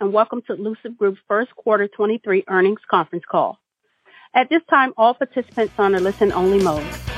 and welcome to Lucid Group's first quarter 23 earnings conference call. At this time, all participants are on a listen-only mode.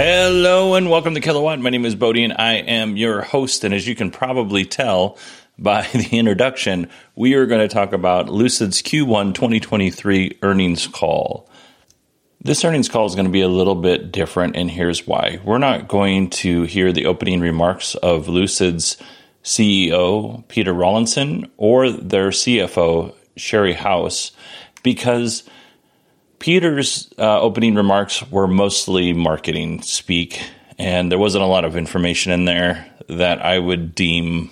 Hello and welcome to Kilowatt. My name is Bodie and I am your host. And as you can probably tell by the introduction, we are going to talk about Lucid's Q1 2023 earnings call. This earnings call is going to be a little bit different, and here's why. We're not going to hear the opening remarks of Lucid's CEO, Peter Rawlinson, or their CFO, Sherry House, because Peter's uh, opening remarks were mostly marketing speak, and there wasn't a lot of information in there that I would deem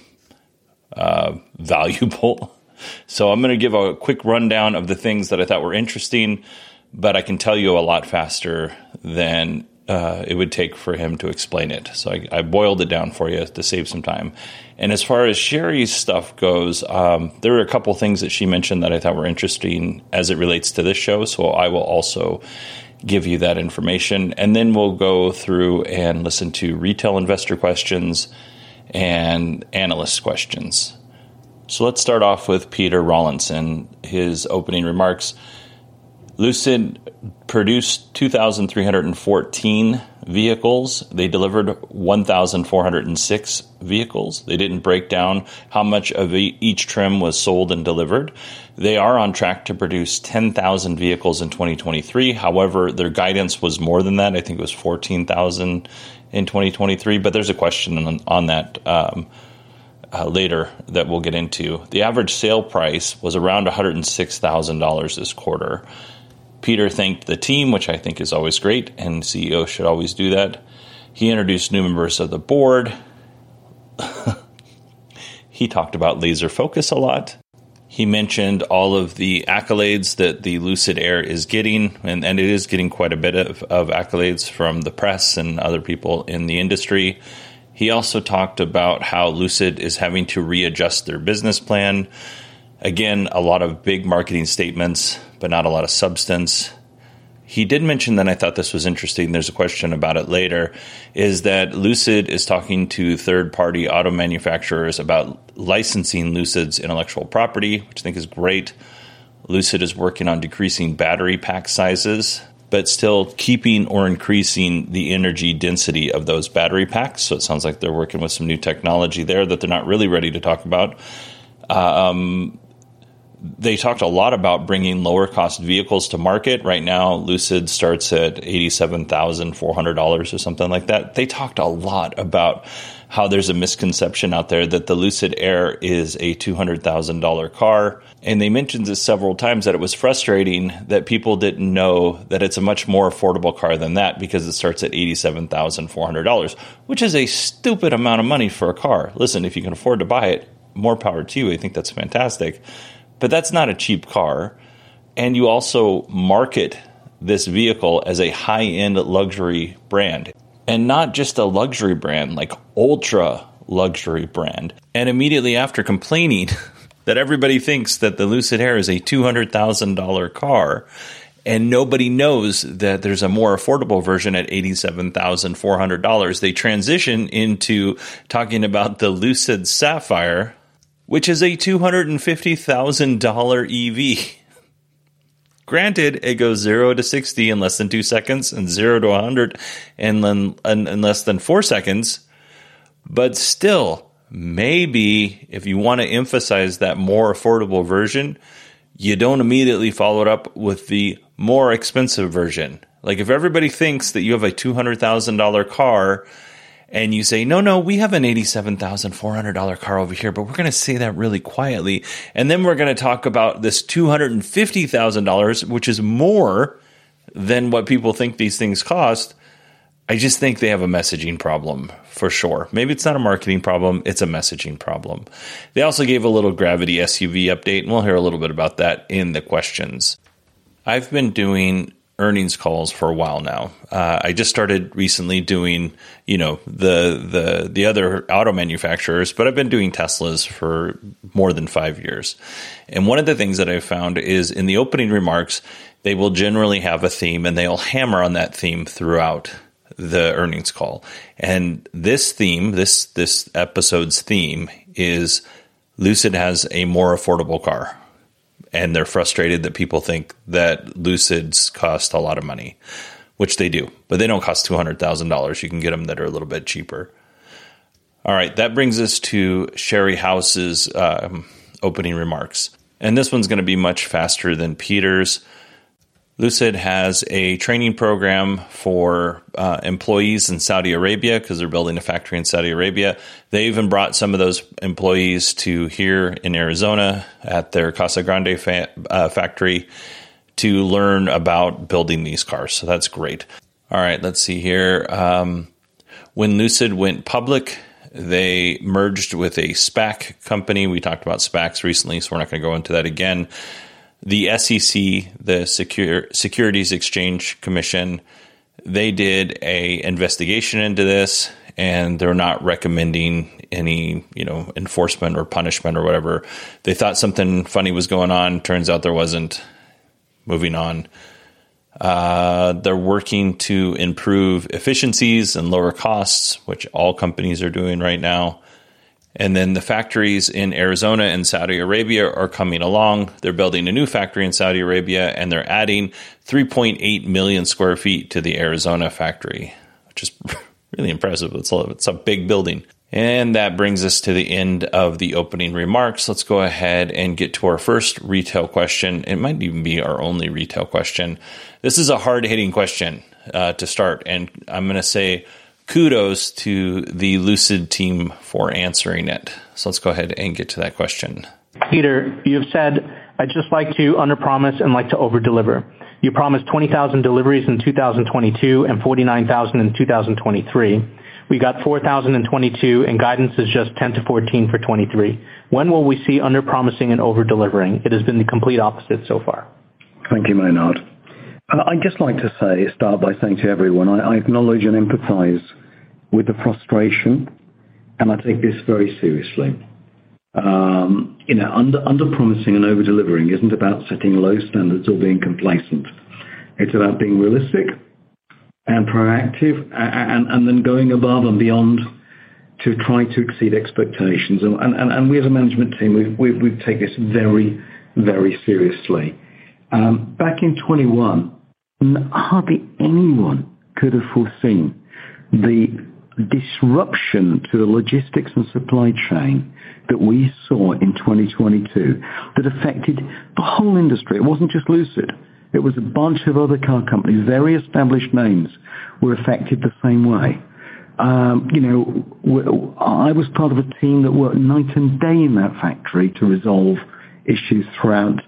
uh, valuable. So I'm going to give a quick rundown of the things that I thought were interesting, but I can tell you a lot faster than uh, it would take for him to explain it. So I, I, boiled it down for you to save some time. And as far as Sherry's stuff goes, um, there were a couple things that she mentioned that I thought were interesting as it relates to this show. So I will also give you that information. And then we'll go through and listen to retail investor questions and analyst questions. So let's start off with Peter Rawlinson, his opening remarks. Lucid produced 2,314 vehicles. They delivered 1,406 vehicles. They didn't break down how much of each trim was sold and delivered. They are on track to produce 10,000 vehicles in 2023. However, their guidance was more than that. I think it was 14,000 in 2023, but there's a question on, on that. Um, uh, later that we'll get into. The average sale price was around $106,000 this quarter. Peter thanked the team, which I think is always great, and CEO should always do that. He introduced new members of the board. he talked about laser focus a lot. He mentioned all of the accolades that the Lucid Air is getting, and, and it is getting quite a bit of, of accolades from the press and other people in the industry. He also talked about how Lucid is having to readjust their business plan. Again, a lot of big marketing statements but not a lot of substance. He did mention that I thought this was interesting. There's a question about it later. Is that Lucid is talking to third party auto manufacturers about licensing Lucid's intellectual property, which I think is great. Lucid is working on decreasing battery pack sizes, but still keeping or increasing the energy density of those battery packs. So it sounds like they're working with some new technology there that they're not really ready to talk about. Um, they talked a lot about bringing lower cost vehicles to market. Right now, Lucid starts at $87,400 or something like that. They talked a lot about how there's a misconception out there that the Lucid Air is a $200,000 car. And they mentioned this several times that it was frustrating that people didn't know that it's a much more affordable car than that because it starts at $87,400, which is a stupid amount of money for a car. Listen, if you can afford to buy it, more power to you. I think that's fantastic but that's not a cheap car. And you also market this vehicle as a high end luxury brand and not just a luxury brand, like ultra luxury brand. And immediately after complaining that everybody thinks that the Lucid Air is a $200,000 car and nobody knows that there's a more affordable version at $87,400. They transition into talking about the Lucid Sapphire, which is a $250,000 EV. Granted, it goes 0 to 60 in less than 2 seconds and 0 to 100 in, in, in less than 4 seconds, but still, maybe if you want to emphasize that more affordable version, you don't immediately follow it up with the more expensive version. Like if everybody thinks that you have a $200,000 car and you say, no, no, we have an $87,400 car over here, but we're going to say that really quietly. And then we're going to talk about this $250,000, which is more than what people think these things cost. I just think they have a messaging problem for sure. Maybe it's not a marketing problem, it's a messaging problem. They also gave a little Gravity SUV update, and we'll hear a little bit about that in the questions. I've been doing earnings calls for a while now. Uh, I just started recently doing, you know, the the the other auto manufacturers, but I've been doing Teslas for more than five years. And one of the things that I've found is in the opening remarks, they will generally have a theme, and they'll hammer on that theme throughout the earnings call. And this theme, this this episode's theme is Lucid has a more affordable car. And they're frustrated that people think that Lucids cost a lot of money, which they do, but they don't cost $200,000. You can get them that are a little bit cheaper. All right, that brings us to Sherry House's um, opening remarks. And this one's going to be much faster than Peter's. Lucid has a training program for uh, employees in Saudi Arabia because they're building a factory in Saudi Arabia. They even brought some of those employees to here in Arizona at their Casa Grande fa- uh, factory to learn about building these cars. So that's great. All right, let's see here. Um, when Lucid went public, they merged with a SPAC company. We talked about SPACs recently, so we're not going to go into that again the SEC, the Secure, Securities Exchange Commission, they did a investigation into this, and they're not recommending any you know enforcement or punishment or whatever. They thought something funny was going on. Turns out there wasn't. Moving on. Uh, they're working to improve efficiencies and lower costs, which all companies are doing right now. And then the factories in Arizona and Saudi Arabia are coming along. They're building a new factory in Saudi Arabia and they're adding 3.8 million square feet to the Arizona factory, which is really impressive. It's a, it's a big building. And that brings us to the end of the opening remarks. Let's go ahead and get to our first retail question. It might even be our only retail question. This is a hard hitting question uh, to start. And I'm going to say, kudos to the Lucid team for answering it. So let's go ahead and get to that question. Peter, you've said, I'd just like to underpromise and like to overdeliver. You promised 20,000 deliveries in 2022 and 49,000 in 2023. We got 4,022 and guidance is just 10 to 14 for 23. When will we see underpromising and over-delivering? It has been the complete opposite so far. Thank you, Maynard. Uh, I'd just like to say, start by saying to everyone, I, acknowledge and empathize with the frustration, and I take this very seriously. Um, you know, under, under promising and over delivering isn't about setting low standards or being complacent. It's about being realistic and proactive and, then going above and beyond to try to exceed expectations. We as a management team, we, take this very, very seriously. Um, back in 21, hardly anyone could have foreseen the disruption to the logistics and supply chain that we saw in 2022 that affected the whole industry. It wasn't just Lucid. It was a bunch of other car companies, very established names, were affected the same way. Um, you know, I was part of a team that worked night and day in that factory to resolve issues throughout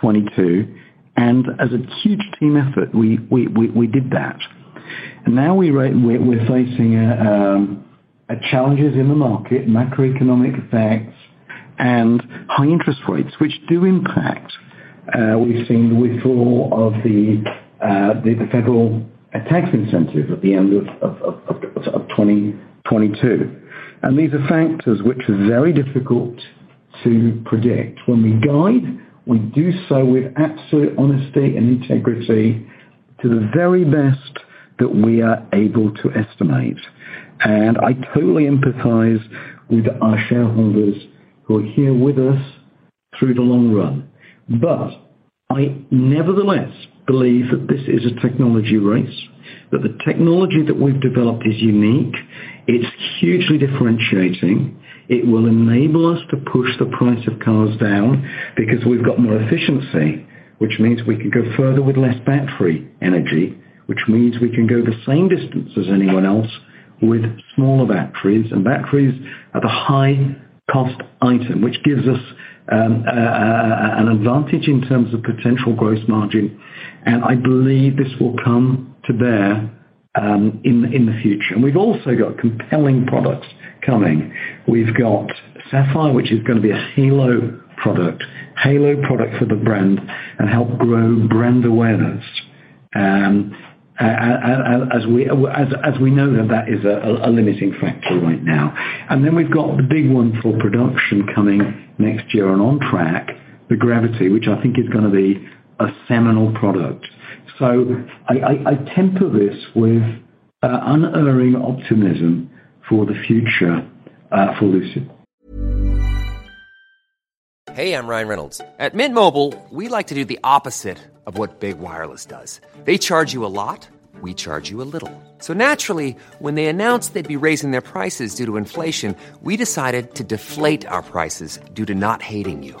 22. And as a huge team effort, we, we, we, did that. And now we, we're facing um, challenges in the market, macroeconomic effects, and high interest rates, which do impact. Uh, we've seen the withdrawal of the, uh, the, federal tax incentive at the end of, of, of, of 2022. And these are factors which are very difficult to predict. When we guide, We do so with absolute honesty and integrity to the very best that we are able to estimate. And I totally empathize with our shareholders who are here with us through the long run. But I nevertheless believe that this is a technology race, that the technology that we've developed is unique, it's hugely differentiating. It will enable us to push the price of cars down because we've got more efficiency, which means we can go further with less battery energy, which means we can go the same distance as anyone else with smaller batteries. And batteries are the high-cost item, which gives us um, an advantage in terms of potential gross margin. And I believe this will come to bear in in the future. And we've also got compelling products coming. We've got Sapphire, which is going to be a halo product, halo product for the brand, and help grow brand awareness Uhm, as we, as we know that is a limiting factor right now. And then we've got the big one for production coming next year and on track, the Gravity, which I think is going to be a seminal product. So I temper this with uh, unerring optimism for the future uh, for Lucid. Hey, I'm Ryan Reynolds. At Mint Mobile, we like to do the opposite of what Big Wireless does. They charge you a lot, we charge you a little. So naturally, when they announced they'd be raising their prices due to inflation, we decided to deflate our prices due to not hating you.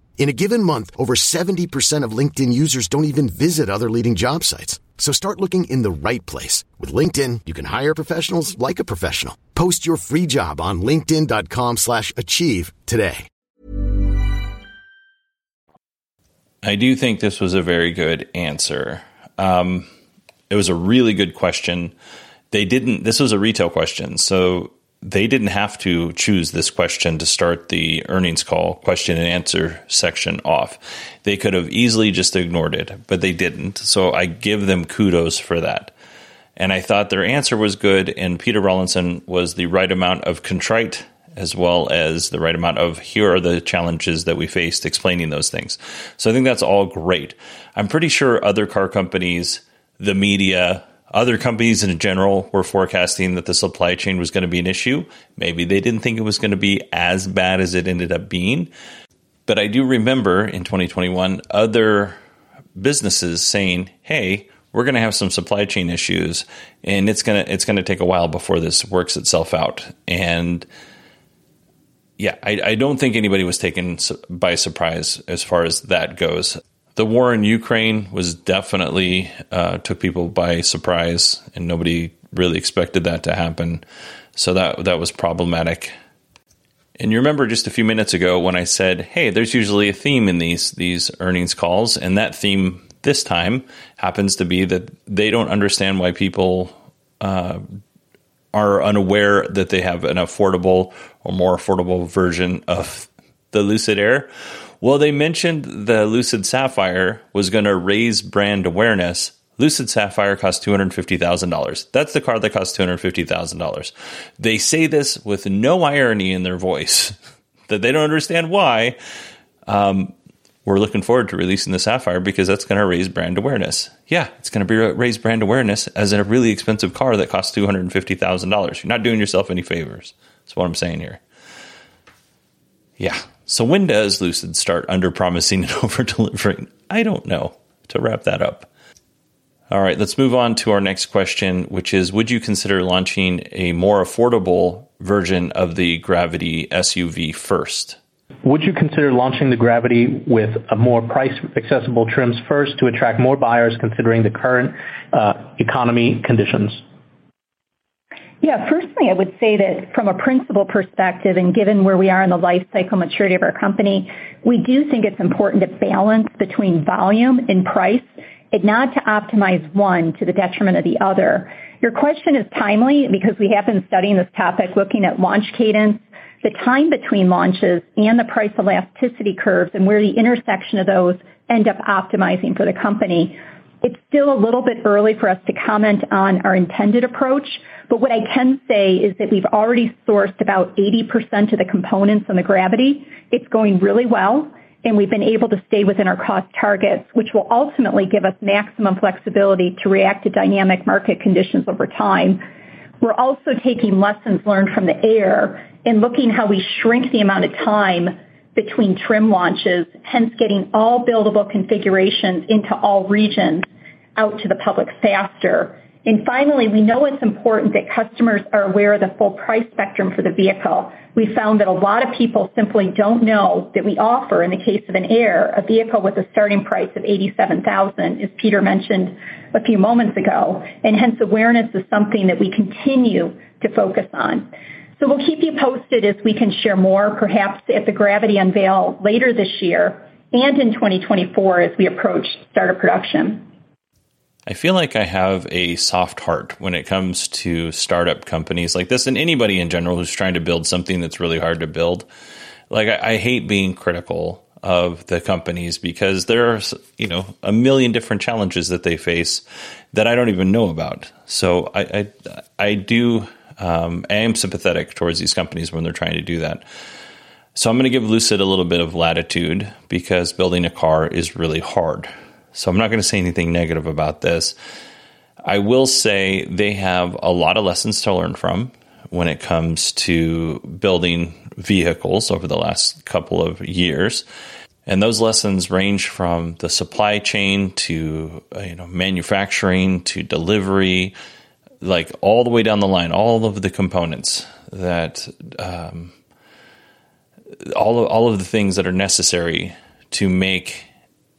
In a given month, over 70% of LinkedIn users don't even visit other leading job sites. So start looking in the right place. With LinkedIn, you can hire professionals like a professional. Post your free job on linkedin.com slash achieve today. I do think this was a very good answer. Um, it was a really good question. They didn't, this was a retail question. So they didn't have to choose this question to start the earnings call question and answer section off. They could have easily just ignored it, but they didn't. So I give them kudos for that. And I thought their answer was good, and Peter Rawlinson was the right amount of contrite as well as the right amount of here are the challenges that we faced explaining those things. So I think that's all great. I'm pretty sure other car companies, the media, other companies in general were forecasting that the supply chain was going to be an issue. Maybe they didn't think it was going to be as bad as it ended up being. But I do remember in 2021 other businesses saying, "Hey, we're going to have some supply chain issues and it's going to it's going to take a while before this works itself out." And yeah, I, I don't think anybody was taken by surprise as far as that goes the war in Ukraine was definitely uh, took people by surprise, and nobody really expected that to happen. So that that was problematic. And you remember just a few minutes ago when I said, "Hey, there's usually a theme in these these earnings calls," and that theme this time happens to be that they don't understand why people uh, are unaware that they have an affordable or more affordable version of the Lucid Air Well, they mentioned the Lucid Sapphire was going to raise brand awareness. Lucid Sapphire costs $250,000. That's the car that costs $250,000. They say this with no irony in their voice, that they don't understand why. Um, we're looking forward to releasing the Sapphire because that's going to raise brand awareness. Yeah, it's going to be raise brand awareness as a really expensive car that costs two hundred and fifty thousand dollars. You're not doing yourself any favors. That's what I'm saying here. Yeah. So when does Lucid start under promising and over delivering? I don't know. To wrap that up. All right, let's move on to our next question, which is Would you consider launching a more affordable version of the Gravity SUV first? Would you consider launching the Gravity with a more price-accessible trims first to attract more buyers considering the current uh, economy conditions? Yeah. Firstly, I would say that from a principal perspective, and given where we are in the life cycle maturity of our company, we do think it's important to balance between volume and price and not to optimize one to the detriment of the other. Your question is timely because we have been studying this topic, looking at launch cadence, the time between launches, and the price elasticity curves and where the intersection of those end up optimizing for the company. It's still a little bit early for us to comment on our intended approach, what I can say is that we've already sourced about 80% of the components on the Gravity. It's going really well, and we've been able to stay within our cost targets, which will ultimately give us maximum flexibility to react to dynamic market conditions over time. We're also taking lessons learned from the Air and looking how we shrink the amount of time between trim launches, hence getting all buildable configurations into all regions out to the public faster. And Finally, we know it's important that customers are aware of the full price spectrum for the vehicle. We found that a lot of people simply don't know that we offer, in the case of an Air, a vehicle with a starting price of 87,000, as Peter mentioned a few moments ago, and hence awareness is something that we continue to focus on. So We'll keep you posted as we can share more, perhaps at the Gravity unveil later this year and in 2024 as we approach start of production. I feel like I have a soft heart when it comes to startup companies like this and anybody in general who's trying to build something that's really hard to build. Like I, I hate being critical of the companies because there are you know a million different challenges that they face that I don't even know about. So I I, I do um, I am sympathetic towards these companies when they're trying to do that. So I'm going to give Lucid a little bit of latitude because building a car is really hard. So I'm not going to say anything negative about this. I will say they have a lot of lessons to learn from when it comes to building vehicles over the last couple of years. And those lessons range from the supply chain to uh, you know manufacturing to delivery, like all the way down the line, all of the components that um, all of, all of the things that are necessary to make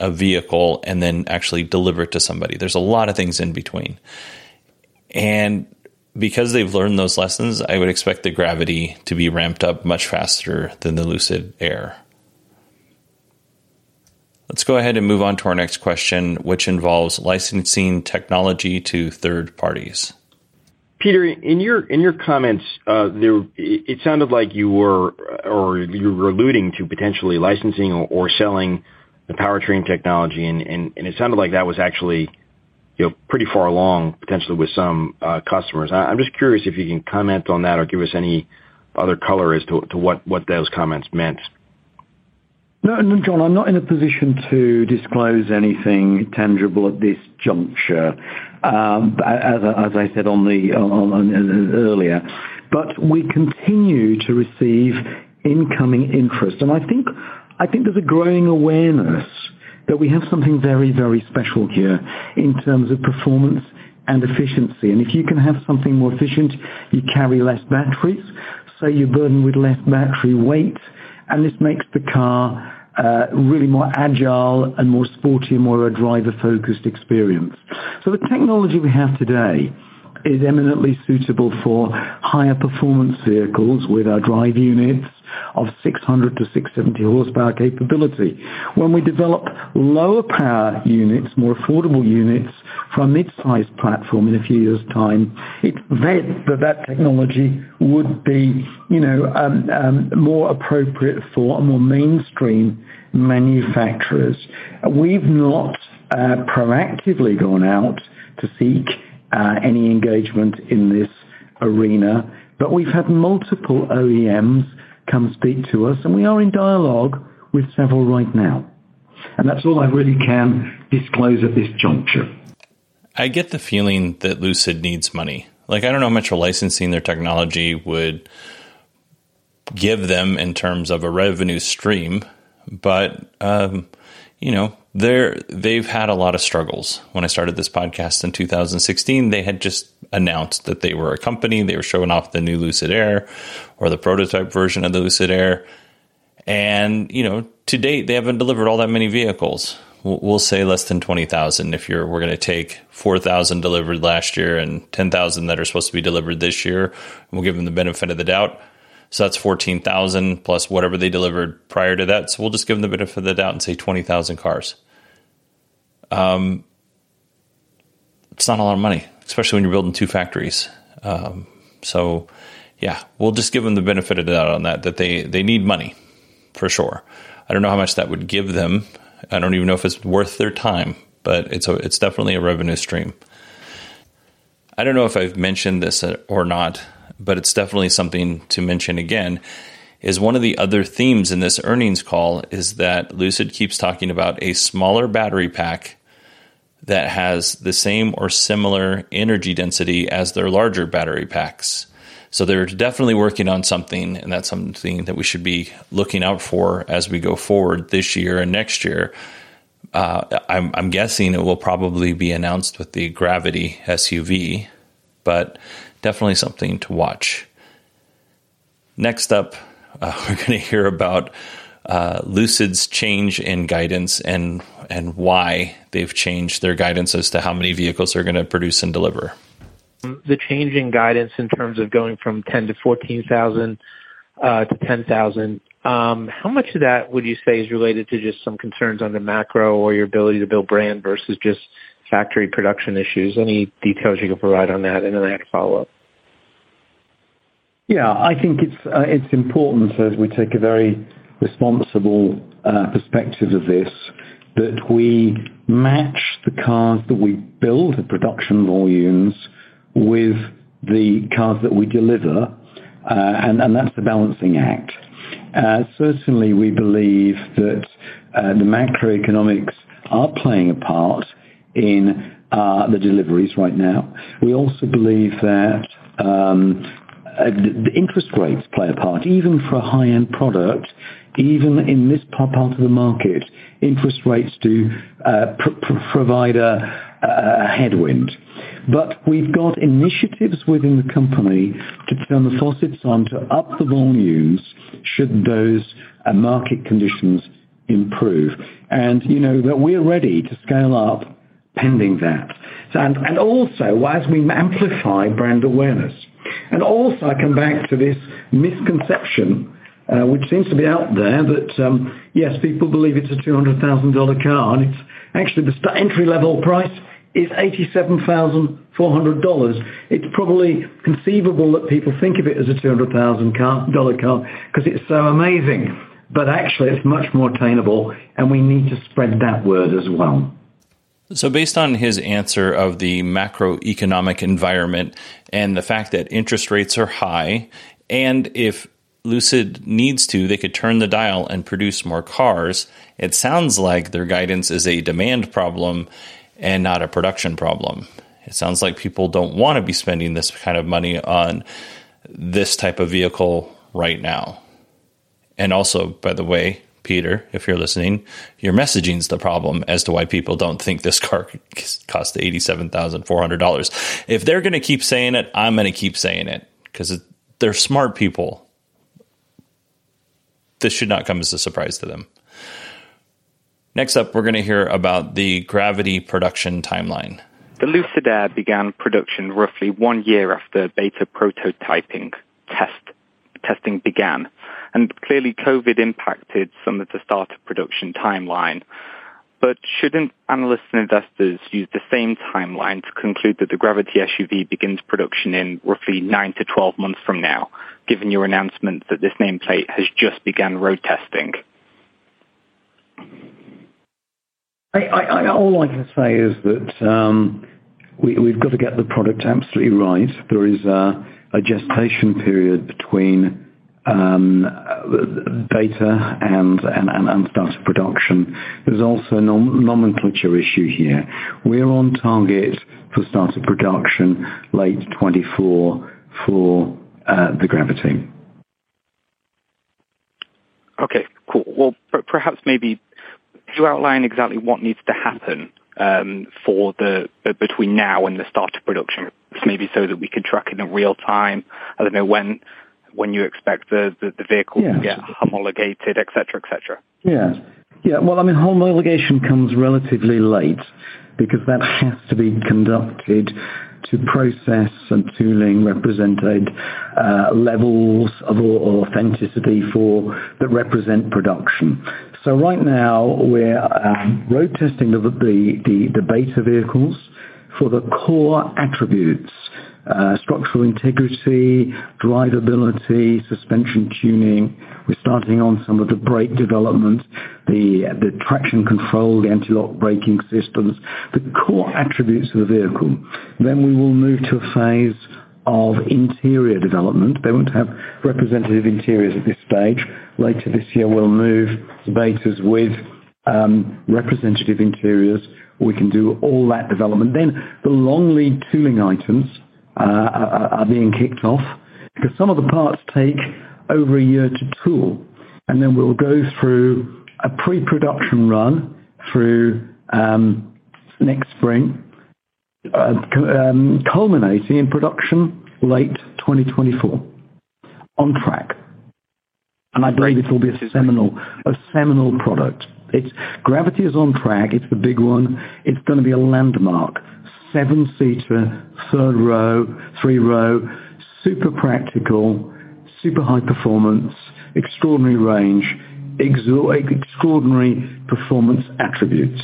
a vehicle and then actually deliver it to somebody. There's a lot of things in between. And because they've learned those lessons, I would expect the gravity to be ramped up much faster than the Lucid Air. Let's go ahead and move on to our next question, which involves licensing technology to third parties. Peter, in your in your comments, uh, there it sounded like you were or you were alluding to potentially licensing or, or selling the powertrain technology, and, and, and it sounded like that was actually you know pretty far along potentially with some uh, customers. I'm just curious if you can comment on that or give us any other color as to, to what what those comments meant. No, John, I'm not in a position to disclose anything tangible at this juncture, um, as, as, I said on the on, earlier. But we continue to receive incoming interest, and I think I think there's a growing awareness that we have something very, very special here in terms of performance and efficiency. And if you can have something more efficient, you carry less batteries, so you're burdened with less battery weight, and this makes the car uh, really more agile and more sporty and more a driver-focused experience. So the technology we have today is eminently suitable for higher performance vehicles with our drive units of 600 to 670 horsepower capability. When we develop lower power units, more affordable units for a mid-size platform in a few years' time, it's that that technology would be, you know, um, um, more appropriate for more mainstream manufacturers. We've not uh, proactively gone out to seek any engagement in this arena, but we've had multiple OEMs come speak to us, and we are in dialogue with several right now. And that's all I really can disclose at this juncture. I get the feeling that Lucid needs money. Like, I don't know how much licensing their technology would give them in terms of a revenue stream, but, um, you know, they're, they've had a lot of struggles. When I started this podcast in 2016, they had just announced that they were a company. They were showing off the new Lucid Air or the prototype version of the Lucid Air. And, you know, to date, they haven't delivered all that many vehicles. We'll say less than 20,000 if you're, we're going to take 4,000 delivered last year and 10,000 that are supposed to be delivered this year. We'll give them the benefit of the doubt. So that's 14,000 plus whatever they delivered prior to that. So we'll just give them the benefit of the doubt and say 20,000 cars. Um, it's not a lot of money, especially when you're building two factories. Um, so, yeah, we'll just give them the benefit of the doubt on that, that they, they need money for sure. I don't know how much that would give them. I don't even know if it's worth their time, but it's a, it's definitely a revenue stream. I don't know if I've mentioned this or not, but it's definitely something to mention again is one of the other themes in this earnings call is that Lucid keeps talking about a smaller battery pack that has the same or similar energy density as their larger battery packs. So they're definitely working on something, and that's something that we should be looking out for as we go forward this year and next year. Uh, I'm, I'm guessing it will probably be announced with the Gravity SUV, but definitely something to watch. Next up, uh, we're going to hear about uh, Lucid's change in guidance and and why they've changed their guidance as to how many vehicles they're going to produce and deliver. The change in guidance in terms of going from 10 to 14,000 uh, to 10,000, um, how much of that would you say is related to just some concerns on the macro or your ability to build brand versus just factory production issues? Any details you can provide on that? I have a follow-up. Yeah, I think it's uh, it's important as we take a very responsible uh, perspective of this that we match the cars that we build, the production volumes, with the cars that we deliver, uh, and, and that's the balancing act. Certainly, we believe that the macroeconomics are playing a part in uh, the deliveries right now. We also believe that um, uh, the interest rates play a part, even for a high-end product, even in this part of the market, interest rates do uh, pr- pr- provide a, headwind. But we've got initiatives within the company to turn the faucets on to up the volumes should those market conditions improve. And, you know, that we're ready to scale up pending that. And, and also, as we amplify brand awareness, and also I come back to this misconception, uh, which seems to be out there, that um, yes, people believe it's a $200,000 car, and it's actually the entry level price is $87,400. It's probably conceivable that people think of it as a $200,000 car, car because it's so amazing. But actually, it's much more attainable, and we need to spread that word as well. So, based on his answer of the macroeconomic environment and the fact that interest rates are high, and if Lucid needs to, they could turn the dial and produce more cars, it sounds like their guidance is a demand problem and not a production problem. It sounds like people don't want to be spending this kind of money on this type of vehicle right now. And also, by the way, Peter, if you're listening, your messaging's the problem as to why people don't think this car cost $87,400. If they're going to keep saying it, I'm going to keep saying it because they're smart people. This should not come as a surprise to them. Next up, we're going to hear about the Gravity production timeline. The Lucid Air began production roughly one year after beta prototyping test testing began, and clearly COVID impacted some of the start of production timeline. But shouldn't analysts and investors use the same timeline to conclude that the Gravity SUV begins production in roughly nine to 12 months from now, given your announcement that this nameplate has just begun road testing? All I can say is that um, we've got to get the product absolutely right. There is a gestation period between Um, beta and start of production. There's also a nomenclature issue here. We're on target for start of production late 2024 for uh, the Gravity. Okay, cool. Well, perhaps maybe could you outline exactly what needs to happen um, for the uh, between now and the start of production? Maybe so that we can track it in real time. I don't know when you expect the the, the vehicle to get homologated, et cetera, et cetera. Yeah. Yeah. Well, I mean, homologation comes relatively late because that has to be conducted to process and tooling represented uh, levels of authenticity for that represent production. So right now we're um, road testing the, the, the, the beta vehicles for the core attributes, Uh, structural integrity, drivability, suspension tuning. We're starting on some of the brake development, the the traction control, the anti-lock braking systems, the core attributes of the vehicle. Then we will move to a phase of interior development. They won't have representative interiors at this stage. Later this year, we'll move betas with um, representative interiors. We can do all that development. Then the long lead tooling items Uh, uh, are being kicked off because some of the parts take over a year to tool. And then we'll go through a pre-production run through um next spring, uh, um, culminating in production late 2024. On track. And I believe it will be a seminal a seminal product. Gravity is on track. It's the big one. It's gonna be a landmark. Seven-seater, third row, three row, super practical, super high performance, extraordinary range, extraordinary performance attributes.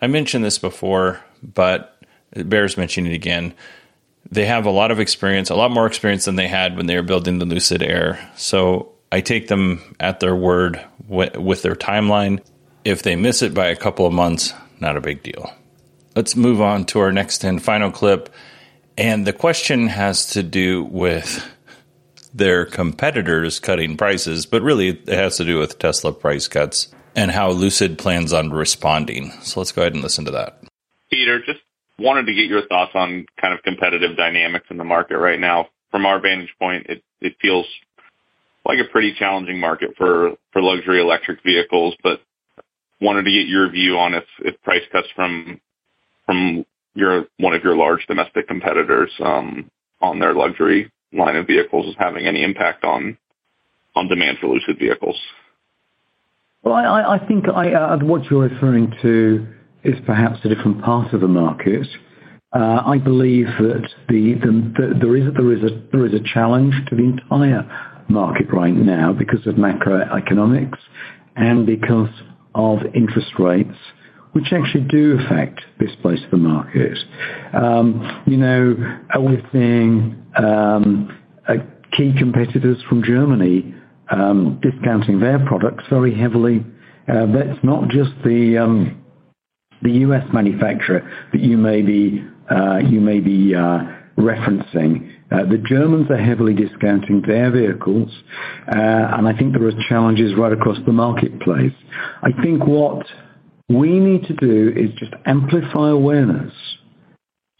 I mentioned this before, but it bears mentioning it again. They have a lot of experience, a lot more experience than they had when they were building the Lucid Air. I take them at their word with their timeline. If they miss it by a couple of months, not a big deal. Let's move on to our next and final clip. And the question has to do with their competitors cutting prices, but really it has to do with Tesla price cuts and how Lucid plans on responding. So let's go ahead and listen to that. Peter, just wanted to get your thoughts on kind of competitive dynamics in the market right now. From our vantage point, it it feels like a pretty challenging market for luxury electric vehicles, but wanted to get your view on if price cuts from one of your large domestic competitors um, on their luxury line of vehicles is having any impact on demand for Lucid vehicles. Well, I think uh, what you're referring to is perhaps a different part of the market. Uh, I believe that there is a challenge to the entire market right now because of macroeconomics and because of interest rates, which actually do affect this place of the market. Um, you know, we're seeing key competitors from Germany um, discounting their products very heavily. Uh, That's not just the um the U.S. manufacturer that you may be uh, you may be referencing. Uh, the Germans are heavily discounting their vehicles, uh, and I think there are challenges right across the marketplace. I think what we need to do is just amplify awareness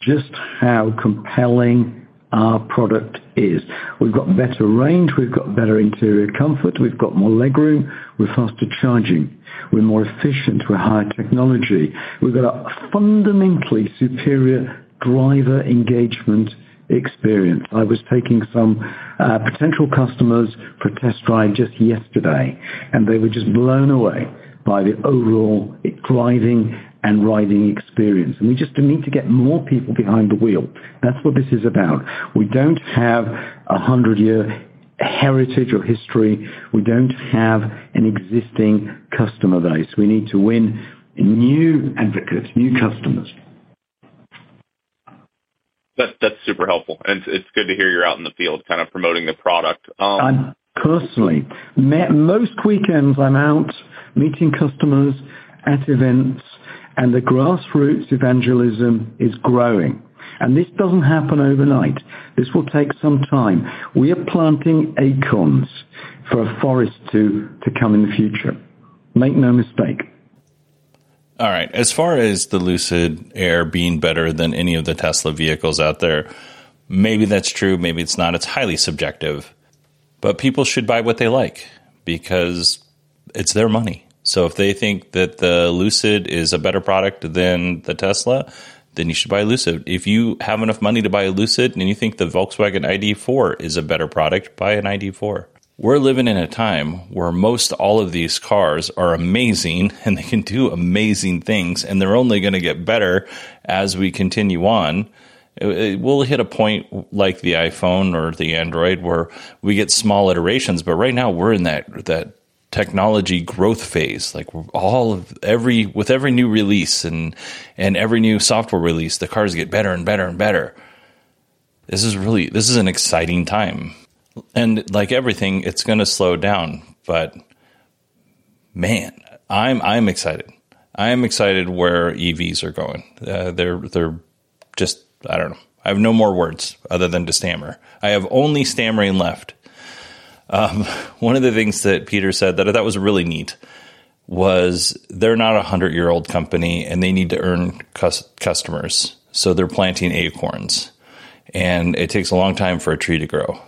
just how compelling our product is. We've got better range, we've got better interior comfort, we've got more legroom, we're faster charging, we're more efficient, we're higher technology. We've got a fundamentally superior driver engagement experience. I was taking some uh, potential customers for a test drive just yesterday, and they were just blown away by the overall driving and riding experience. And we just need to get more people behind the wheel. That's what this is about. We don't have a hundred-year heritage or history. We don't have an existing customer base. We need to win new advocates, new customers. That's that's super helpful. And it's good to hear you're out in the field kind of promoting the product. Um, I'm personally, most weekends I'm out meeting customers at events, and the grassroots evangelism is growing. And this doesn't happen overnight. This will take some time. We are planting acorns for a forest to to come in the future. Make no mistake. All right. As far as the Lucid Air being better than any of the Tesla vehicles out there, maybe that's true, maybe it's not. It's highly subjective. But people should buy what they like because it's their money. So if they think that the Lucid is a better product than the Tesla, then you should buy a Lucid. If you have enough money to buy a Lucid and you think the Volkswagen ID4 is a better product, buy an ID4 we're living in a time where most all of these cars are amazing and they can do amazing things, and they're only going to get better as we continue on. Uh, uh, we'll hit a point like the iPhone or the Android where we get small iterations, but right now we're in that that technology growth phase. Like all of every with every new release and and every new software release, the cars get better and better and better. This is really this is an exciting time and like everything, it's going to slow down. But man, I'm I'm excited. I am excited where EVs are going. Uh, they're they're just I don't know. I have no more words other than to stammer. I have only stammering left. Um, one of the things that Peter said that I thought was really neat was they're not a hundred year old company and they need to earn cus- customers, so they're planting acorns, and it takes a long time for a tree to grow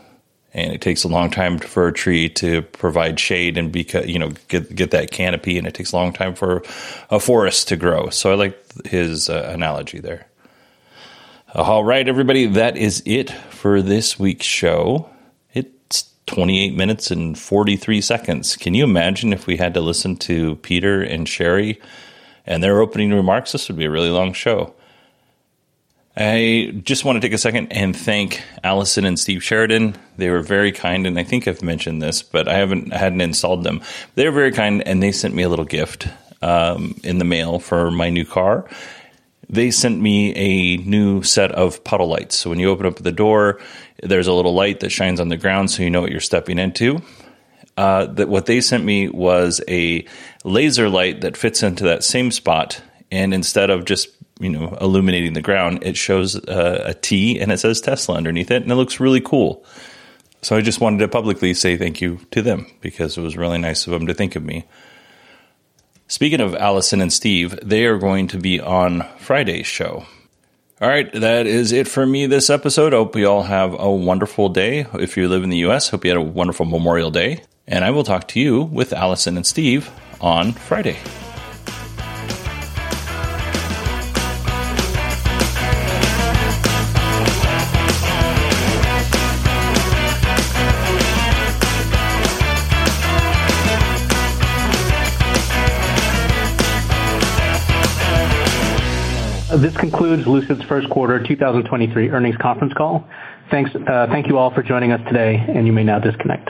and it takes a long time for a tree to provide shade and be you know get get that canopy and it takes a long time for a forest to grow. So i like his uh, analogy there. All right everybody that is it for this week's show. It's 28 minutes and 43 seconds. Can you imagine if we had to listen to peter and sherry and their opening remarks? This would be a really long show I just want to take a second and thank Allison and Steve Sheridan. They were very kind, and I think I've mentioned this, but I haven't I hadn't installed them. They were very kind, and they sent me a little gift um, in the mail for my new car. They sent me a new set of puddle lights. So when you open up the door, there's a little light that shines on the ground, so you know what you're stepping into. Uh, that what they sent me was a laser light that fits into that same spot, and instead of just you know illuminating the ground, it shows uh, a T and it says Tesla underneath it, and it looks really cool. So I just wanted to publicly say thank you to them because it was really nice of them to think of me. Speaking of Allison and Steve, they are going to be on Friday's show. All right, that is it for me this episode. Hope you all have a wonderful day. If you live in the U.S., hope you had a wonderful Memorial Day. And I will talk to you with Allison and Steve on Friday. This concludes Lucid's first quarter 2023 earnings conference call. Thanks, uh thank you all for joining us today, and you may now disconnect.